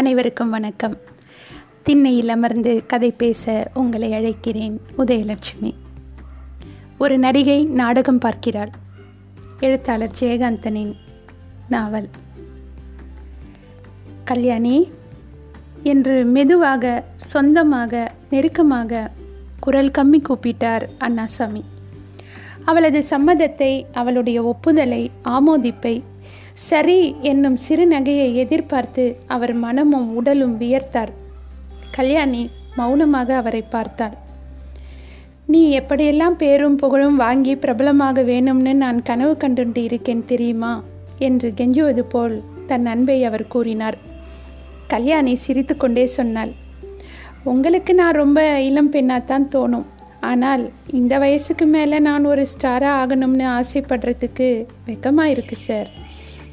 அனைவருக்கும் வணக்கம். திண்ணையில் அமர்ந்து கதை பேச உங்களை அழைக்கிறேன் உதயலட்சுமி. ஒரு நடிகை நாடகம் பார்க்கிறாள். எழுத்தாளர் ஜெயகாந்தனின் நாவல். கல்யாணி என்று மெதுவாக சொந்தமாக நெருக்கமாக குரல் கம்மி கூப்பிட்டார் அண்ணாசாமி. அவளது சம்மதத்தை அவளுடைய ஒப்புதலை ஆமோதிப்பை சரி என்னும் சிறுநகையை எதிர்பார்த்து அவர் மனமும் உடலும் வியர்த்தார். கல்யாணி மௌனமாக அவரை பார்த்தாள். நீ எப்படியெல்லாம் பேரும் புகழும் வாங்கி பிரபலமாக வேணும்னு நான் கனவு கண்டுண்டு இருக்கேன் தெரியுமா? என்று கெஞ்சுவது போல் தன் அன்பை அவர் கூறினார். கல்யாணி சிரித்துக்கொண்டே சொன்னாள். உங்களுக்கு நான் ரொம்ப இளம் பெண்ணாத்தான் தோணும். ஆனால் இந்த வயசுக்கு மேலே நான் ஒரு ஸ்டாராக ஆகணும்னு ஆசைப்படுறதுக்கு வெக்கமாக இருக்கு சார்.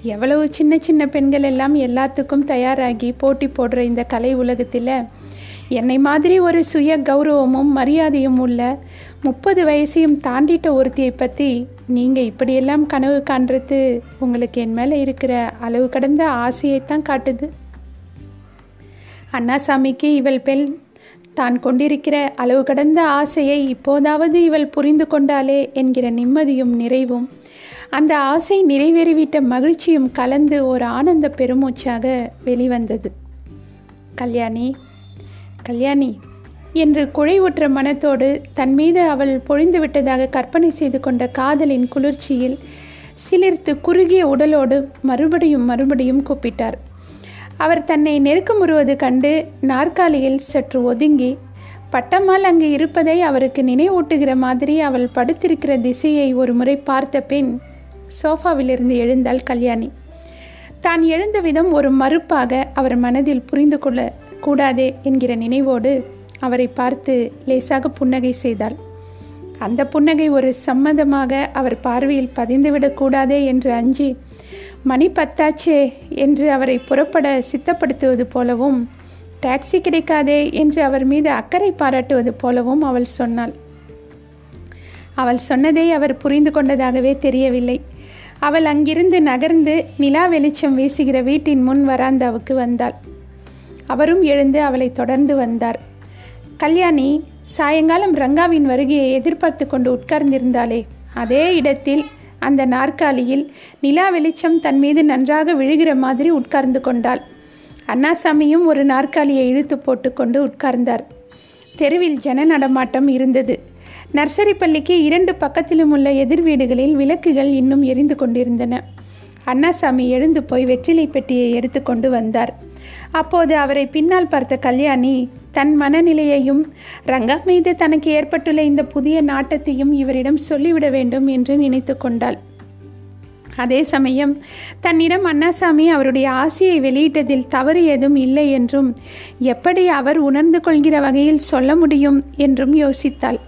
எவ்வளவு சின்ன சின்ன பெண்கள் எல்லாம் எல்லாத்துக்கும் தயாராகி போட்டி போடுற இந்த கலை உலகத்தில் என்னை மாதிரி ஒரு சுய கௌரவமும் மரியாதையும் உள்ள முப்பது வயசையும் தாண்டிட்ட ஒருத்தியை பற்றி நீங்கள் இப்படியெல்லாம் கனவு காண்றது உங்களுக்கு என் மேலே இருக்கிற அளவு கடந்த ஆசையைத்தான் காட்டுது. அண்ணாசாமிக்கு இவள் பெண் தான் கொண்டிருக்கிற அளவு கடந்த ஆசையை இப்போதாவது இவள் புரிந்து கொண்டாலே என்கிற நிம்மதியும் நிறைவும் அந்த ஆசை நிறைவேறிவிட்ட மகிழ்ச்சியும் கலந்து ஒரு ஆனந்த பெருமூச்சாக வெளிவந்தது. கல்யாணி கல்யாணி என்று குழைவுற்ற மனத்தோடு தன் மீது அவள் பொழிந்து விட்டதாக கற்பனை செய்து கொண்ட காதலின் குளிர்ச்சியில் சிலிர்த்து குறுகிய உடலோடு மறுபடியும் மறுபடியும் கூப்பிட்டார். அவர் தன்னை நெருக்கமுறுவது கண்டு நாற்காலியில் சற்று ஒதுங்கி பட்டம்மாள் அங்கு இருப்பதை அவருக்கு நினைவூட்டுகிற மாதிரி அவள் படுத்திருக்கிற திசையை ஒரு முறை பார்த்த பின் சோஃபாவிலிருந்து எழுந்தாள் கல்யாணி. தான் எழுந்த விதம் ஒரு மறுப்பாக அவர் மனதில் புரிந்து கொள்ள கூடாதே என்கிற நினைவோடு அவரை பார்த்து லேசாக புன்னகை செய்தாள். அந்த புன்னகை ஒரு சம்மதமாக அவர் பார்வையில் பதிந்துவிடக்கூடாதே என்று அஞ்சி மணி பத்தாச்சே என்று அவரை புறப்பட சித்தப்படுத்துவது போலவும் டாக்ஸி கிடைக்காதே என்று அவர் மீது அக்கறை பாராட்டுவது போலவும் அவள் சொன்னாள். அவள் சொன்னதை அவர் புரிந்து கொண்டதாகவே தெரியவில்லை. அவள் அங்கிருந்து நகர்ந்து நிலா வெளிச்சம் வீசுகிற வீட்டின் முன் வராந்தாவுக்கு வந்தாள். அவரும் எழுந்து அவளை தொடர்ந்து வந்தார். கல்யாணி சாயங்காலம் ரங்காவின் வருகையை எதிர்பார்த்து கொண்டு உட்கார்ந்திருந்தாளே. அதே இடத்தில் அந்த நாற்காலியில் நிலா வெளிச்சம் தன் மீது நன்றாக விழுகிற மாதிரி உட்கார்ந்து கொண்டாள். அண்ணாசாமியும் ஒரு நாற்காலியை இழுத்து போட்டுக்கொண்டு உட்கார்ந்தார். தெருவில் ஜன நடமாட்டம் இருந்தது. நர்சரி பள்ளிக்கு இரண்டு பக்கத்திலும் உள்ள எதிர் வீடுகளில் விளக்குகள் இன்னும் எரிந்து கொண்டிருந்தன. அண்ணாசாமி எழுந்து போய் வெற்றிலை பெட்டியை எடுத்துக்கொண்டு வந்தார். அப்போது அவரை பின்னால் பார்த்த கல்யாணி தன் மனநிலையையும் ரங்கா மீது தனக்கு ஏற்பட்டுள்ள இந்த புதிய நாட்டத்தையும் இவரிடம் சொல்லிவிட வேண்டும் என்று நினைத்து கொண்டாள். அதே சமயம் தன்னிடம் அண்ணாசாமி அவருடைய ஆசையை வெளியிட்டதில் தவறு ஏதும் இல்லை என்றும் எப்படி அவர் உணர்ந்து கொள்கிற வகையில் சொல்ல முடியும் என்றும் யோசித்தாள்.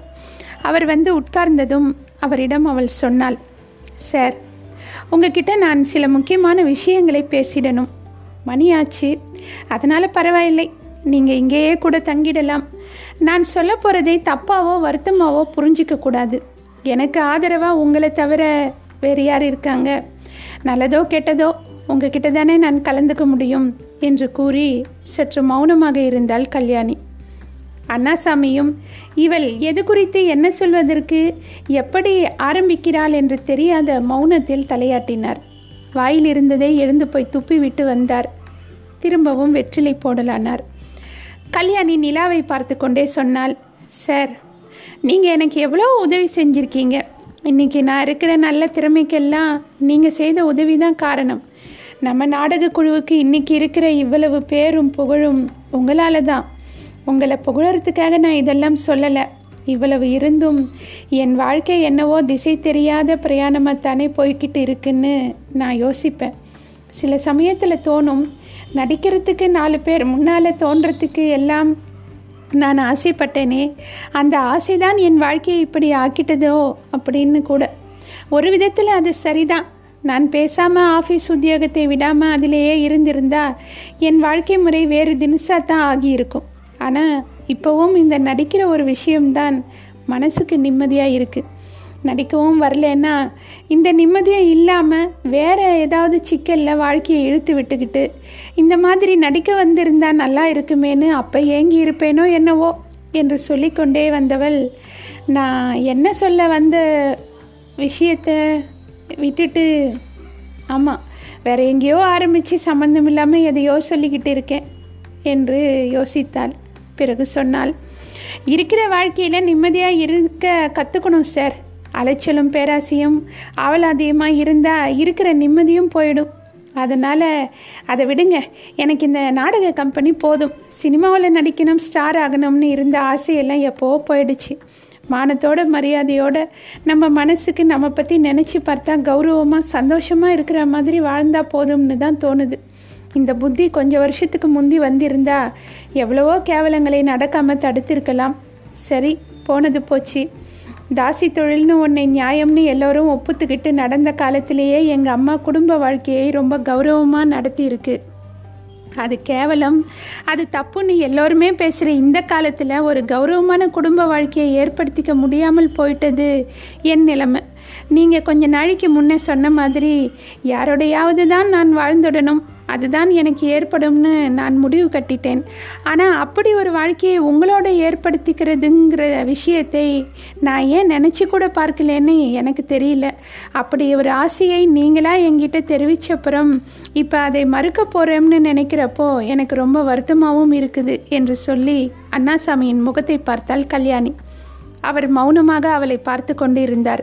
அவர் வந்து உட்கார்ந்ததும் அவரிடம் அவள் சொன்னாள் சார் உங்ககிட்ட நான் சில முக்கியமான விஷயங்களை பேசிடணும். மணியாச்சு. அதனால் பரவாயில்லை. நீங்கள் இங்கேயே கூட தங்கிடலாம். நான் சொல்ல போகிறதை தப்பாவோ வருத்தமாவோ புரிஞ்சிக்கக்கூடாது எனக்கு ஆதரவாக உங்களை தவிர வேறு யார் இருக்காங்க? நல்லதோ கெட்டதோ உங்ககிட்ட தானே நான் கலந்துக்க முடியும்? என்று கூறி சற்று மௌனமாக இருந்தாள் கல்யாணி. அண்ணாசாமியும் இவள் எது குறித்து என்ன சொல்வதற்கு எப்படி ஆரம்பிக்கிறாள் என்று தெரியாத மௌனத்தில் தலையாட்டினார். வாயில் இருந்ததை எழுந்து போய் துப்பிவிட்டு வந்தார். திரும்பவும் வெற்றிலை போடலானார். கல்யாணி நிலாவை பார்த்து கொண்டே சொன்னால் சார் நீங்கள் எனக்கு எவ்வளோ உதவி செஞ்சுருக்கீங்க. இன்றைக்கி நான் இருக்கிற நல்ல திறமைக்கெல்லாம் நீங்கள் செய்த உதவி தான் காரணம். நம்ம நாடக குழுவுக்கு இன்றைக்கி இருக்கிற இவ்வளவு பேரும் புகழும் உங்களால் தான். உங்களை புகழறதுக்காக நான் இதெல்லாம் சொல்லலை. இவ்வளவு இருந்தும் என் வாழ்க்கை என்னவோ திசை தெரியாத பிரயாணமாக தானே போய்கிட்டு இருக்குன்னு நான் யோசிப்பேன். சில சமயத்தில் தோணும் நடிக்கிறதுக்கு நாலு பேர் முன்னால் தோன்றதுக்கு எல்லாம் நான் ஆசைப்பட்டேனே அந்த ஆசைதான் என் வாழ்க்கையை இப்படி ஆக்கிட்டதோ அப்படின்னு கூட. ஒரு விதத்தில் அது சரிதான். நான் பேசாமல் ஆஃபீஸ் உத்தியோகத்தை விடாமல் அதிலேயே இருந்திருந்தா என் வாழ்க்கை முறை வேறு தினசாக தான் ஆகியிருக்கும். ஆனால் இப்போவும் இந்த நடிக்கிற ஒரு விஷயம்தான் மனசுக்கு நிம்மதியாக இருக்குது நடிக்கவும் வரலன்னா இந்த நிம்மதியாக இல்லாமல் வேறு ஏதாவது சிக்கலில் வாழ்க்கையை இழுத்து விட்டுக்கிட்டு இந்த மாதிரி நடிக்க வந்திருந்தால் நல்லா இருக்குமேன்னு அப்போ ஏங்கி இருப்பேனோ என்னவோ என்று சொல்லிக்கொண்டே வந்தவள் நான் என்ன சொல்ல வந்த விஷயத்தை விட்டுட்டு ஆமாம் வேற எங்கேயோ ஆரம்பித்து சம்மந்தம் இல்லாமல் எதையோ சொல்லிக்கிட்டு இருக்கேன் என்று யோசித்தாள். பிறகு சொன்னாள் இருக்கிற வாழ்க்கையில் நிம்மதியாக இருக்க கற்றுக்கணும் சார் அலைச்சலும் பேராசையும் அவலாதியமாக இருந்தால் இருக்கிற நிம்மதியும் போயிடும். அதனால் அதை விடுங்க. எனக்கு இந்த நாடக கம்பெனி போதும். சினிமாவில் நடிக்கணும் ஸ்டார் ஆகணும்னு இருந்த ஆசையெல்லாம் எப்போவோ போயிடுச்சு. மானத்தோட மரியாதையோட நம்ம மனசுக்கு நம்ம பற்றி நினச்சி பார்த்தா கௌரவமாக சந்தோஷமாக இருக்கிற மாதிரி வாழ்ந்தால் போதும்னு தான் தோணுது. இந்த புத்தி கொஞ்சம் வருஷத்துக்கு முந்தி வந்திருந்தா எவ்வளவோ கேவலங்களை நடக்காமல் தடுத்திருக்கலாம். சரி போனது போச்சு. தாசி தொழில்னு உன்னை நியாயம்னு எல்லோரும் ஒப்புத்துக்கிட்டு நடந்த காலத்திலேயே எங்கள் அம்மா குடும்ப வாழ்க்கையை ரொம்ப கௌரவமாக நடத்தியிருக்கு. அது கேவலம் அது தப்புன்னு எல்லோருமே பேசுகிற இந்த காலத்தில் ஒரு கௌரவமான குடும்ப வாழ்க்கையை ஏற்படுத்திக்க முடியாமல் போயிட்டது என் நிலைமை. நீங்கள் கொஞ்ச நாளைக்கு முன்னே சொன்ன மாதிரி யாரோடையாவது தான் நான் வாழ்ந்துடணும். அதுதான் எனக்கு ஏற்படும்னு நான் முடிவு கட்டிட்டேன். ஆனால் அப்படி ஒரு வாழ்க்கையை உங்களோட ஏற்படுத்திக்கிறதுங்கிற விஷயத்தை நான் ஏன் நினச்சி கூட பார்க்கலன்னு எனக்கு தெரியல. அப்படி ஒரு ஆசையை நீங்களாக என்கிட்ட தெரிவிச்சப்புறம் இப்போ அதை மறுக்க போகிறோம்னு நினைக்கிறப்போ எனக்கு ரொம்ப வருத்தமாகவும் இருக்குது என்று சொல்லி அண்ணாசாமியின் முகத்தை பார்த்தால் கல்யாணி. அவர் மௌனமாக அவளை பார்த்து கொண்டு இருந்தார்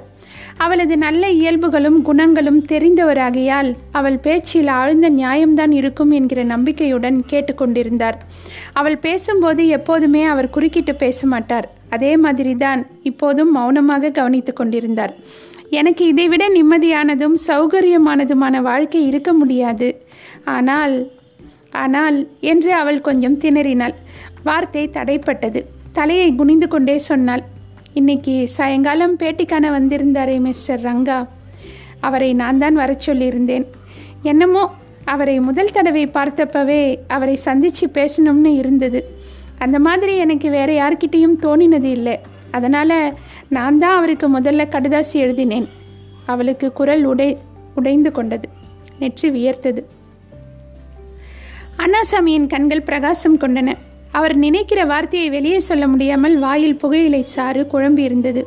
அவளது நல்ல இயல்புகளும் குணங்களும் தெரிந்தவராகையால் அவள் பேச்சில் ஆழ்ந்த நியாயம்தான் இருக்கும் என்கிற நம்பிக்கையுடன் கேட்டுக்கொண்டிருந்தார். அவள் பேசும்போது எப்போதுமே அவர் குறுக்கிட்டு பேச மாட்டார் அதே மாதிரி தான் இப்போதும் மௌனமாக கவனித்து கொண்டிருந்தார். எனக்கு இதைவிட நிம்மதியானதும் சௌகரியமானதுமான வாழ்க்கை இருக்க முடியாது. ஆனால் ஆனால் என்று அவள் கொஞ்சம் திணறினாள். வார்த்தை தடைப்பட்டது. தலையை குனிந்து கொண்டே சொன்னாள். இன்னைக்கு சாயங்காலம் பேட்டிக்கான வந்திருந்தாரே மிஸ்டர் ரங்கா. அவரை நான் தான் வர சொல்லியிருந்தேன். என்னமோ அவரை முதல் தடவை பார்த்தப்பவே அவரை சந்தித்து பேசணும்னு இருந்தது. அந்த மாதிரி எனக்கு வேற யார்கிட்டேயும் தோணினது இல்லை. அதனால் நான் தான் அவருக்கு முதல்ல கடுதாசி எழுதினேன். அவளுக்கு குரல் உடை உடைந்து கொண்டது நெற்றி வியர்த்தது. அண்ணாசாமியின் கண்கள் பிரகாசம் கொண்டன. அவர் நினைக்கிற வார்த்தையை வெளியே சொல்ல முடியாமல் வாயில் புகையிலை சாறு குழம்பி இருந்தது.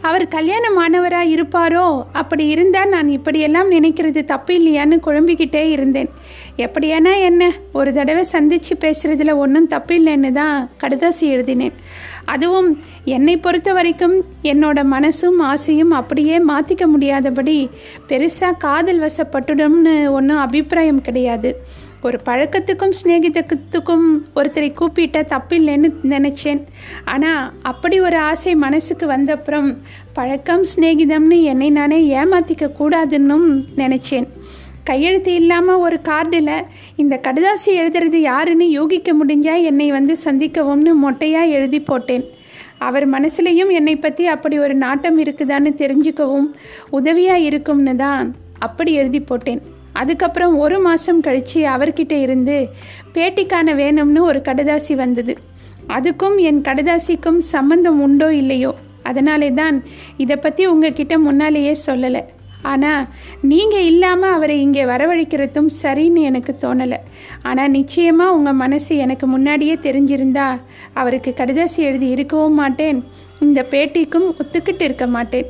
அவர் கல்யாணமானவராக இருப்பாரோ? அப்படி இருந்தால் நான் இப்படியெல்லாம் நினைக்கிறது தப்பு இல்லையான்னு குழம்பிக்கிட்டே இருந்தேன். எப்படியானா என்ன? ஒரு தடவை சந்தித்து பேசுகிறதுல ஒன்றும் தப்பு இல்லைன்னு தான் கடுதாசி எழுதினேன். அதுவும் என்னை பொறுத்த வரைக்கும் என்னோட மனசும் ஆசையும் அப்படியே மாற்றிக்க முடியாதபடி பெருசாக காதல் வசப்பட்டுடும்னு ஒன்றும் அபிப்பிராயம் கிடையாது. ஒரு பழக்கத்துக்கும் சிநேகிதத்துக்கும் ஒருத்தரை கூப்பிட்ட தப்பில்லைன்னு நினச்சேன். ஆனால் அப்படி ஒரு ஆசை மனசுக்கு வந்தப்புறம் பழக்கம் சிநேகிதம்னு என்னை நானே ஏமாற்றிக்க கூடாதுன்னும் நினச்சேன். கையெழுத்து இல்லாமல் ஒரு கார்டில் இந்த கடுதாசி எழுதுறது யாருன்னு யூகிக்க முடிஞ்சால் என்னை வந்து சந்திக்கவும்னு மொட்டையாக எழுதி போட்டேன். அவர் மனசுலையும் என்னை பற்றி அப்படி ஒரு நாட்டம் இருக்குதான்னு தெரிஞ்சுக்கவும் உதவியாக இருக்கும்னு தான் அப்படி எழுதி போட்டேன். அதுக்கப்புறம் ஒரு மாதம் கழித்து அவர்கிட்ட இருந்து பேட்டிக்கான வேணும்னு ஒரு கடுதாசி வந்தது. அதுக்கும் என் கடுதாசிக்கும் சம்பந்தம் உண்டோ இல்லையோ? அதனாலே தான் இதை பற்றி உங்ககிட்ட முன்னாலேயே சொல்லலை. ஆனால் நீங்கள் இல்லாமல் அவரை இங்கே வரவழைக்கிறதும் சரின்னு எனக்கு தோணலை. ஆனால் நிச்சயமாக உங்கள் மனசு எனக்கு முன்னாடியே தெரிஞ்சிருந்தா அவருக்கு கடிதாசி எழுதி இருக்கவும் மாட்டேன். இந்த பேட்டிக்கும் ஒத்துக்கிட்டு இருக்க மாட்டேன்.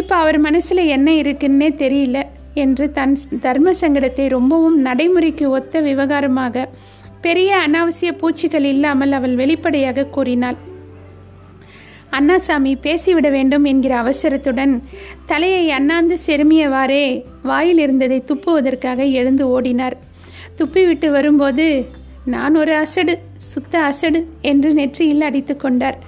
இப்போ அவர் மனசில் என்ன இருக்குன்னே தெரியல. என்று தன் தர்ம சங்கடத்தை ரொம்பவும் நடைமுறைக்கு ஒத்த விவகாரமாக பெரிய அனாவசிய பூச்சிகள் இல்லாமல் அவள் வெளிப்படையாக கூறினாள். அண்ணாசாமி பேசிவிட வேண்டும் என்கிற அவசரத்துடன் தலையை அண்ணாந்து செருமியவாறே வாயில் இருந்ததை துப்புவதற்காக எழுந்து ஓடினார். துப்பிவிட்டு வரும்போது நான் ஒரு அசடு சுத்த அசடு என்று நெற்றியில் அடித்து கொண்டார்.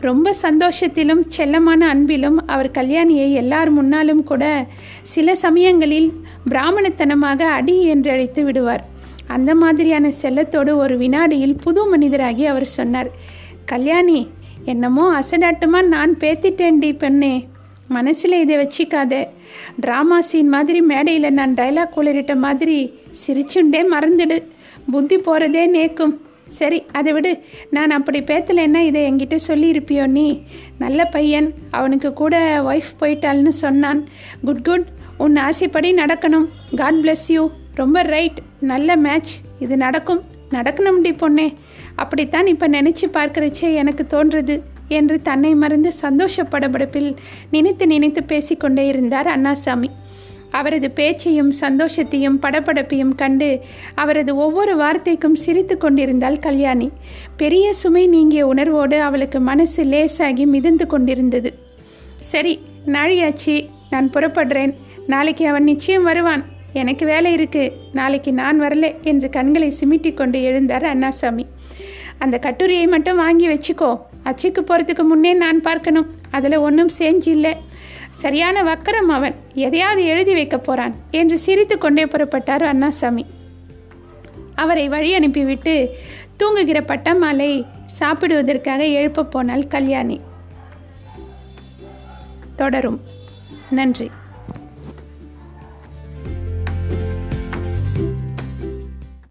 ரொம்ப சந்தோஷத்திலும் செல்லமான அன்பிலும் அவர் கல்யாணியை எல்லார் முன்னாலும் கூட சில சமயங்களில் பிராமணத்தனமாக அடி என்று அழைத்து விடுவார். அந்த மாதிரியான செல்லத்தோடு ஒரு வினாடியில் புது மனிதராகி அவர் சொன்னார் கல்யாணி என்னமோ அசடாட்டமா நான் பேத்திட்டேன்டி பெண்ணே. மனசில் இதை வச்சிக்காத. ட்ராமா சீன் மாதிரி மேடையில் நான் டைலாக் குளிரிட்ட மாதிரி சிரிச்சுண்டே மறந்துடு. புத்தி போகிறதே நேக்கும். சரி அதை விடு. நான் அப்படி பேத்தலைன்னா இதை என்கிட்ட சொல்லியிருப்பியோ நீ? நல்ல பையன். அவனுக்கு கூட ஒய்ஃப் போயிட்டாள்னு சொன்னான். குட் குட் உன் ஆசைப்படி நடக்கணும். காட் பிளஸ் யூ ரொம்ப ரைட் நல்ல மேட்ச் இது நடக்கும். நடக்கணும்டி பொண்ணே. அப்படித்தான் இப்போ நினச்சி பார்க்கறச்சே எனக்கு தோன்றுது என்று தன்னை மறந்து சந்தோஷப்படபடப்பில் நினைத்து நினைத்து பேசிக்கொண்டே இருந்தார் அண்ணாசாமி. அவரது பேச்சையும் சந்தோஷத்தையும் படபடப்பையும் கண்டு அவரது ஒவ்வொரு வார்த்தைக்கும் சிரித்து கொண்டிருந்தாள் கல்யாணி. பெரிய சுமை நீங்கிய உணர்வோடு அவளுக்கு மனசு லேசாகி மிதந்து கொண்டிருந்தது. சரி நாழியாச்சி நான் புறப்படுறேன். நாளைக்கு அவன் நிச்சயம் வருவான். எனக்கு வேலை இருக்கு. நாளைக்கு நான் வரல என்று கண்களை சிமிட்டி கொண்டு எழுந்தார் அண்ணாசாமி. அந்த கட்டுரையை மட்டும் வாங்கி வச்சுக்கோ. அச்சுக்கு போகிறதுக்கு முன்னே நான் பார்க்கணும். அதில் ஒன்றும் செஞ்சு இல்லை சரியான வக்கரம் அவன் எதையாவது எழுதி வைக்க போறான் என்று சிரித்து கொண்டே புறப்பட்டார் அண்ணாசாமி. அவரை வழி அனுப்பிவிட்டு தூங்குகிற பட்டமாலை சாப்பிடுவதற்காக எழுப்ப போனாள் கல்யாணி. தொடரும். நன்றி.